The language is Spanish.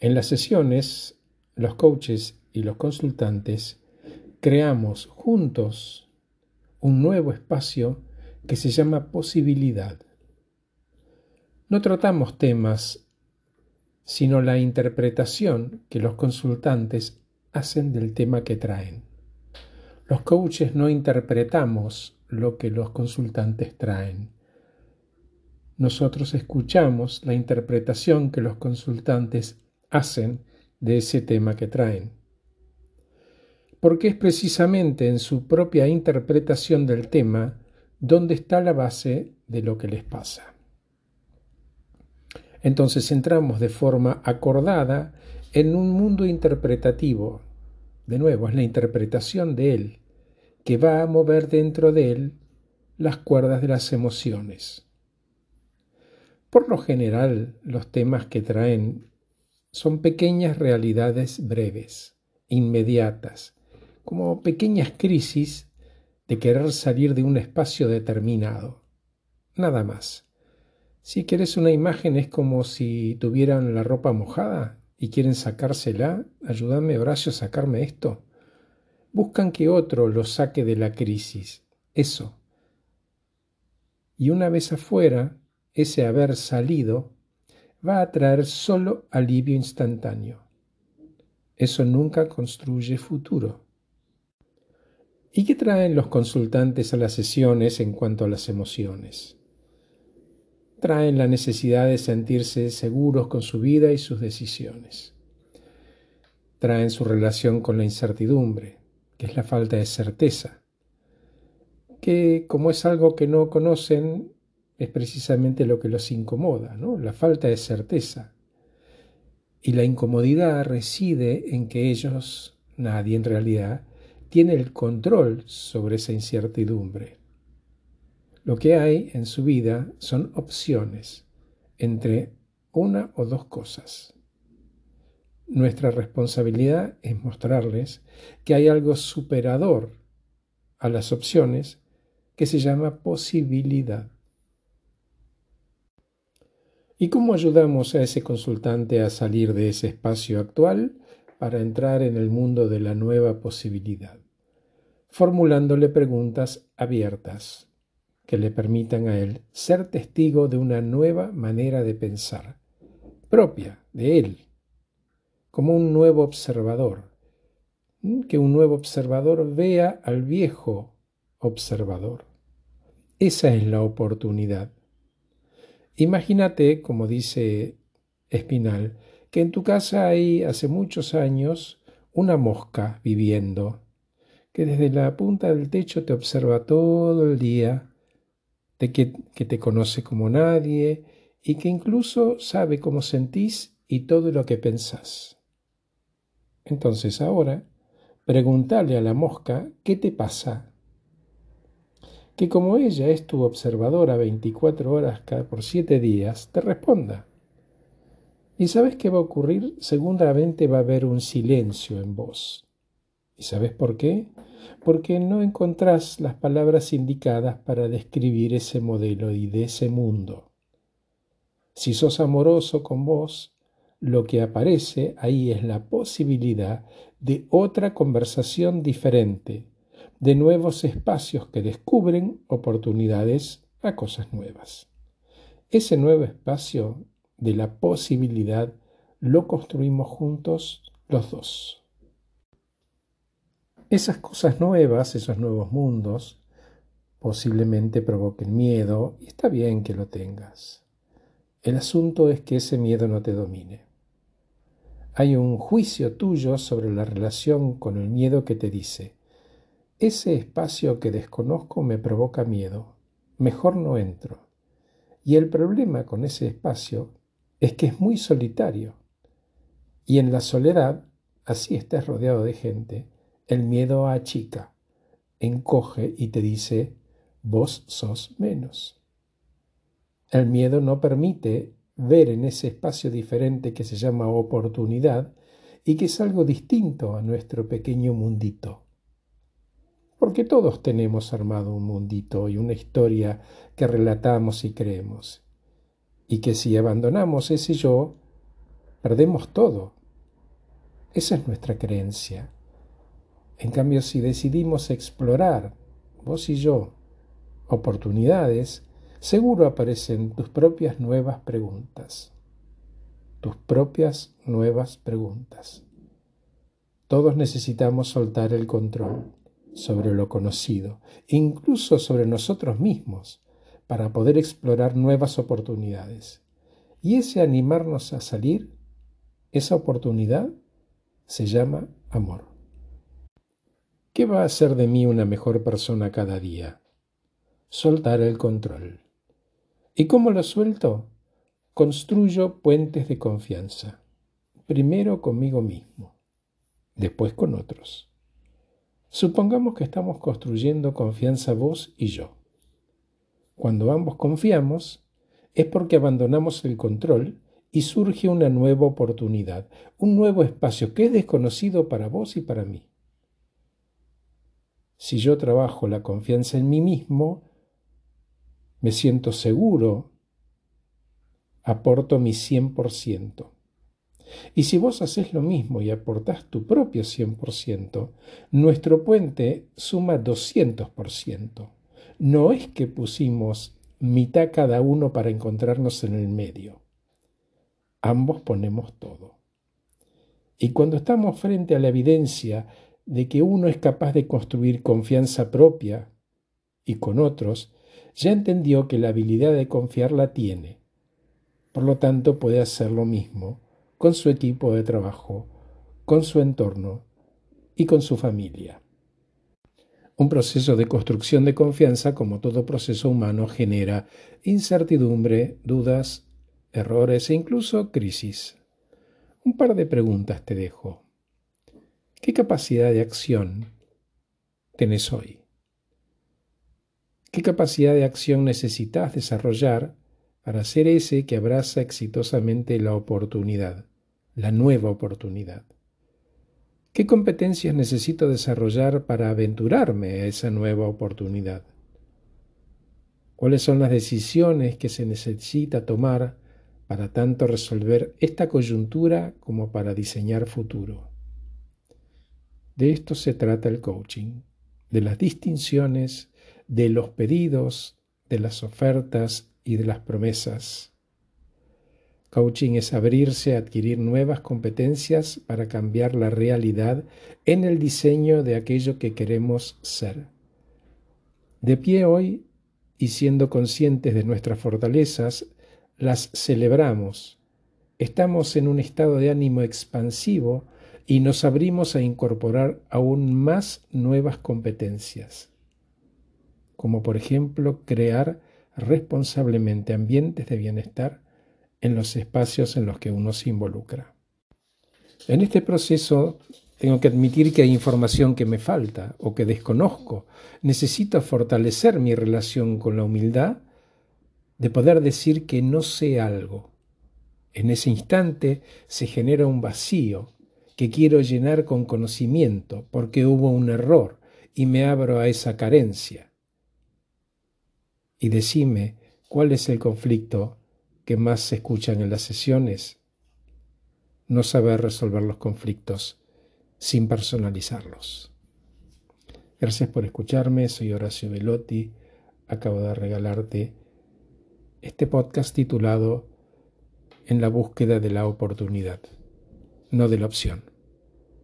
En las sesiones, los coaches y los consultantes creamos juntos un nuevo espacio que se llama posibilidad. No tratamos temas, sino la interpretación que los consultantes hacen del tema que traen. Los coaches no interpretamos lo que los consultantes traen. Nosotros escuchamos la interpretación que los consultantes hacen de ese tema que traen. Porque es precisamente en su propia interpretación del tema donde está la base de lo que les pasa. Entonces entramos de forma acordada en un mundo interpretativo. De nuevo, es la interpretación de él, que va a mover dentro de él las cuerdas de las emociones. Por lo general, los temas que traen son pequeñas realidades breves, inmediatas, como pequeñas crisis de querer salir de un espacio determinado. Nada más. Si quieres una imagen es como si tuvieran la ropa mojada y quieren sacársela. Ayúdame, Horacio, a sacarme esto. Buscan que otro los saque de la crisis. Eso. Y una vez afuera, ese haber salido va a traer solo alivio instantáneo. Eso nunca construye futuro. ¿Y qué traen los consultantes a las sesiones en cuanto a las emociones? Traen la necesidad de sentirse seguros con su vida y sus decisiones. Traen su relación con la incertidumbre, que es la falta de certeza, que como es algo que no conocen, es precisamente lo que los incomoda, ¿no? la falta de certeza. Y la incomodidad reside en que ellos, nadie en realidad, tiene el control sobre esa incertidumbre. Lo que hay en su vida son opciones entre una o dos cosas. Nuestra responsabilidad es mostrarles que hay algo superador a las opciones que se llama posibilidad. ¿Y cómo ayudamos a ese consultante a salir de ese espacio actual para entrar en el mundo de la nueva posibilidad? Formulándole preguntas abiertas que le permitan a él ser testigo de una nueva manera de pensar, propia de él, como un nuevo observador, que un nuevo observador vea al viejo observador. Esa es la oportunidad Imagínate, como dice Espinal, que en tu casa hay hace muchos años una mosca viviendo, que desde la punta del techo te observa todo el día, que, que te conoce como nadie y que incluso sabe cómo sentís y todo lo que pensás. Entonces ahora, pregúntale a la mosca qué te pasa que como ella es tu observadora 24 horas cada por 7 días, te responda. ¿Y sabes qué va a ocurrir? Seguramente va a haber un silencio en vos. ¿Y sabes por qué? Porque no encontrás las palabras indicadas para describir ese modelo y de ese mundo. Si sos amoroso con vos, lo que aparece ahí es la posibilidad de otra conversación diferente, de nuevos espacios que descubren oportunidades a cosas nuevas. Ese nuevo espacio de la posibilidad lo construimos juntos los dos. Esas cosas nuevas, esos nuevos mundos, posiblemente provoquen miedo y está bien que lo tengas. El asunto es que ese miedo no te domine. Hay un juicio tuyo sobre la relación con el miedo que te dice, ese espacio que desconozco me provoca miedo. Mejor no entro. Y el problema con ese espacio es que es muy solitario. Y en la soledad, así estés rodeado de gente, el miedo achica, encoge y te dice, vos sos menos. El miedo no permite ver en ese espacio diferente que se llama oportunidad y que es algo distinto a nuestro pequeño mundito porque todos tenemos armado un mundito y una historia que relatamos y creemos, y que si abandonamos ese yo, perdemos todo. Esa es nuestra creencia. En cambio, si decidimos explorar, vos y yo, oportunidades, seguro aparecen tus propias nuevas preguntas. Tus propias nuevas preguntas. Todos necesitamos soltar el control sobre lo conocido, incluso sobre nosotros mismos, para poder explorar nuevas oportunidades. Y ese animarnos a salir, esa oportunidad, se llama amor. ¿Qué va a hacer de mí una mejor persona cada día? Soltar el control. ¿Y cómo lo suelto? Construyo puentes de confianza. Primero conmigo mismo, después con otros. Supongamos que estamos construyendo confianza vos y yo. Cuando ambos confiamos, es porque abandonamos el control y surge una nueva oportunidad, un nuevo espacio que es desconocido para vos y para mí. Si yo trabajo la confianza en mí mismo, me siento seguro, aporto mi 100%. Y si vos haces lo mismo y aportás tu propio 100%, nuestro puente suma 200% no es que pusimos mitad cada uno para encontrarnos en el medio. Ambos ponemos todo. Y cuando estamos frente a la evidencia de que uno es capaz de construir confianza propia y con otros, ya entendió que la habilidad de confiar la tiene. Por lo tanto, puede hacer lo mismo con su equipo de trabajo, con su entorno y con su familia. Un proceso de construcción de confianza, como todo proceso humano, genera incertidumbre, dudas, errores e incluso crisis. Un par de preguntas te dejo. ¿Qué capacidad de acción tenés hoy? ¿Qué capacidad de acción necesitas desarrollar para ser ese que abraza exitosamente la oportunidad, la nueva oportunidad? ¿Qué competencias necesito desarrollar para aventurarme a esa nueva oportunidad? ¿Cuáles son las decisiones que se necesita tomar para tanto resolver esta coyuntura como para diseñar futuro? De esto se trata el coaching, de las distinciones, de los pedidos, de las ofertas y de las promesas. Coaching es abrirse a adquirir nuevas competencias para cambiar la realidad en el diseño de aquello que queremos ser. De pie hoy y siendo conscientes de nuestras fortalezas, las celebramos. Estamos en un estado de ánimo expansivo y nos abrimos a incorporar aún más nuevas competencias, como por ejemplo crear responsablemente ambientes de bienestar en los espacios en los que uno se involucra. En este proceso tengo que admitir que hay información que me falta o que desconozco. Necesito fortalecer mi relación con la humildad de poder decir que no sé algo. En ese instante se genera un vacío que quiero llenar con conocimiento porque hubo un error y me abro a esa carencia. Y decime cuál es el conflicto que más se escuchan en las sesiones, no saber resolver los conflictos sin personalizarlos. Gracias por escucharme, soy Horacio Velotti, acabo de regalarte este podcast titulado En la búsqueda de la oportunidad, no de la opción.